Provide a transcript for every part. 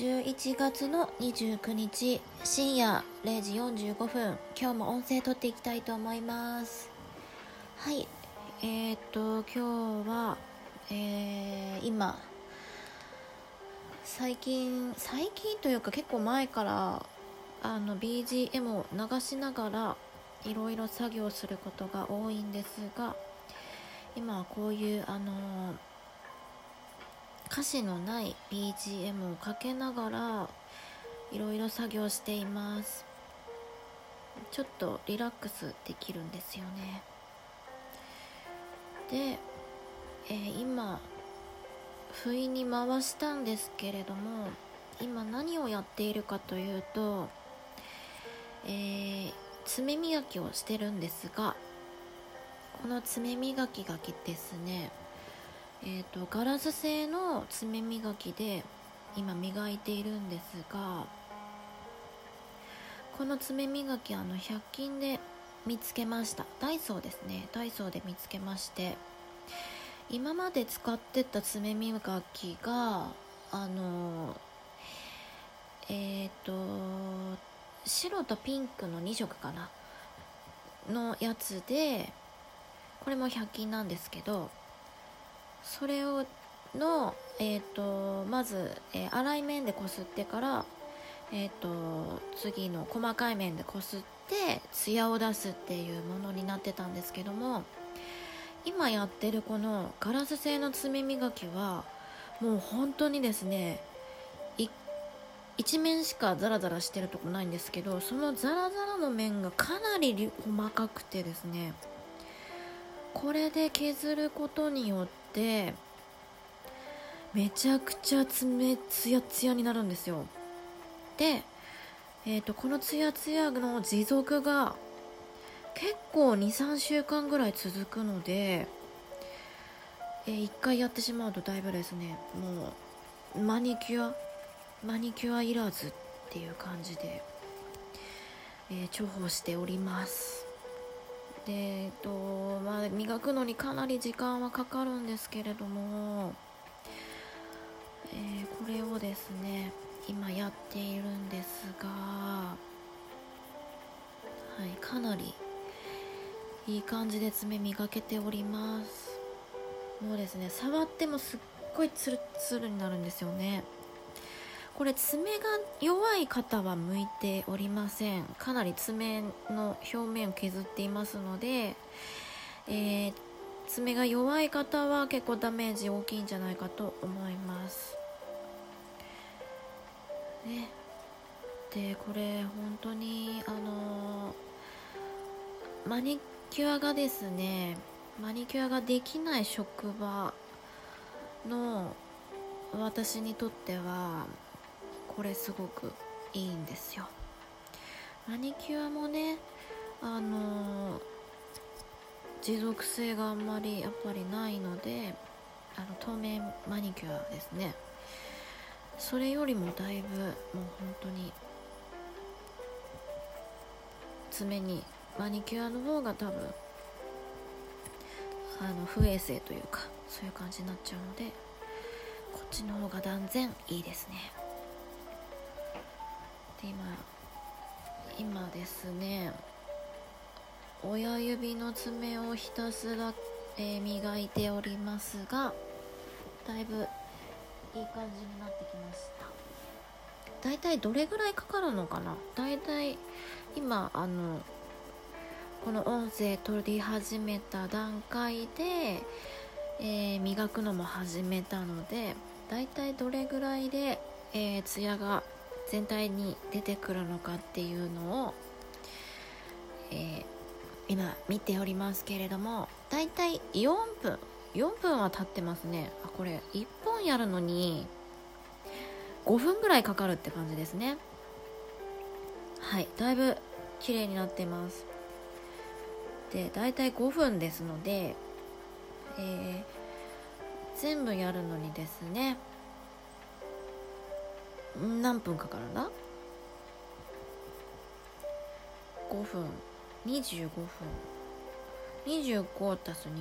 11月の29日深夜0時45分。今日も音声撮っていきたいと思います。はい。えー、っと今日は、えー、今。最近最近というか結構前からあの BGM を流しながらいろいろ作業することが多いんですが今はこういうあのー歌詞のない BGM をかけながらいろいろ作業しています。ちょっとリラックスできるんですよね。で、えー、今不意に回したんですけれども今何をやっているかというと、えー、爪磨きをしてるんですがこの爪磨きがきですね。えーと、ガラス製の爪磨きで今磨いているんですがこの爪磨きあの100均で見つけました。ダイソーですね。ダイソーで見つけまして今まで使ってた爪磨きがあのえっ、ー、と白とピンクの2色かな？のやつでこれも100均なんですけどそれをの、えーと、まず、えー、粗い面でこすってから、えーと、次の細かい面でこすってツヤを出すっていうものになってたんですけども今やってるこのガラス製の爪磨きはもう本当にですね一面しかザラザラしてるとこないんですけどそのザラザラの面がかなり細かくてですねこれで削ることによってめちゃくちゃ爪ツヤツヤになるんですよ。で、えーと、このツヤツヤの持続が結構23週間ぐらい続くので、えー、1回やってしまうとだいぶですねもうマニキュアマニキュアいらずっていう感じで、えー、重宝しております。でえっとまあ磨くのにかなり時間はかかるんですけれども、えー、これをですね今やっているんですがはいかなりいい感じで爪磨けております。もうですね触ってもすっごいツルツルになるんですよね。これ爪が弱い方は向いておりません。かなり爪の表面を削っていますので、えー、爪が弱い方は結構ダメージ大きいんじゃないかと思います。ね。でこれ本当にあのマニキュアがですねマニキュアができない職場の私にとってはこれすごくいいんですよ。マニキュアもねあの持続性があんまりやっぱりないのであの透明マニキュアですね。それよりもだいぶもう本当に爪にマニキュアの方が多分あの不衛生というかそういう感じになっちゃうのでこっちの方が断然いいですね。で今今ですね親指の爪をひたすら、えー、磨いておりますがだいぶいい感じになってきました。だいたいどれぐらいかかるのかな？だいたい今あのこの音声取り始めた段階で、えー、磨くのも始めたのでだいたいどれぐらいで、えー、ツヤが全体に出てくるのかっていうのを、えー、今見ておりますけれどもだいたい4分4分は経ってますね。あこれ1本やるのに5分ぐらいかかるって感じですね。はいだいぶ綺麗になってます。でだいたい5分ですので、えー、全部やるのにですね何分かかるんだ？5分。25分。25たす25だ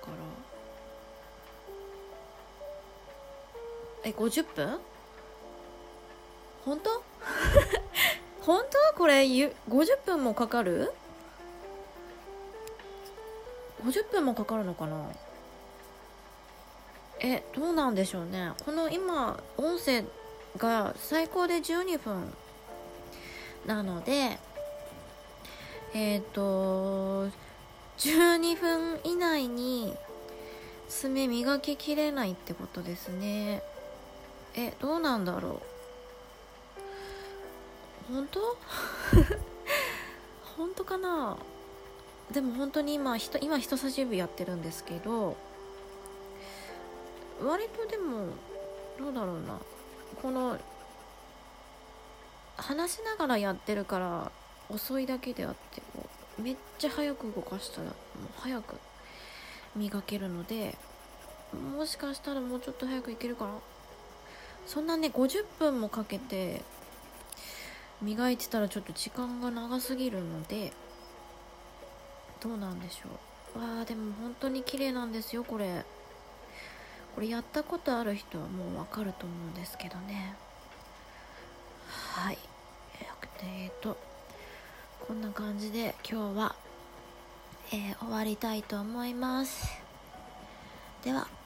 から。え50分？本当？本当？これ50分もかかる？50分もかかるのかな？えどうなんでしょうね。この今音声が最高で12分なのでえっ、ー、と12分以内に爪磨ききれないってことですね。えどうなんだろう。本当？本当かな？でも本当に今人今人差し指やってるんですけど割とでもどうだろうな。この話しながらやってるから遅いだけであってこうめっちゃ早く動かしたらもう早く磨けるのでもしかしたらもうちょっと早くいけるかな。そんなね50分もかけて磨いてたらちょっと時間が長すぎるのでどうなんでしょう。わあでも本当に綺麗なんですよこれ。これやったことある人はもうわかると思うんですけどね。はい。えっとこんな感じで今日は、えー、終わりたいと思います。では。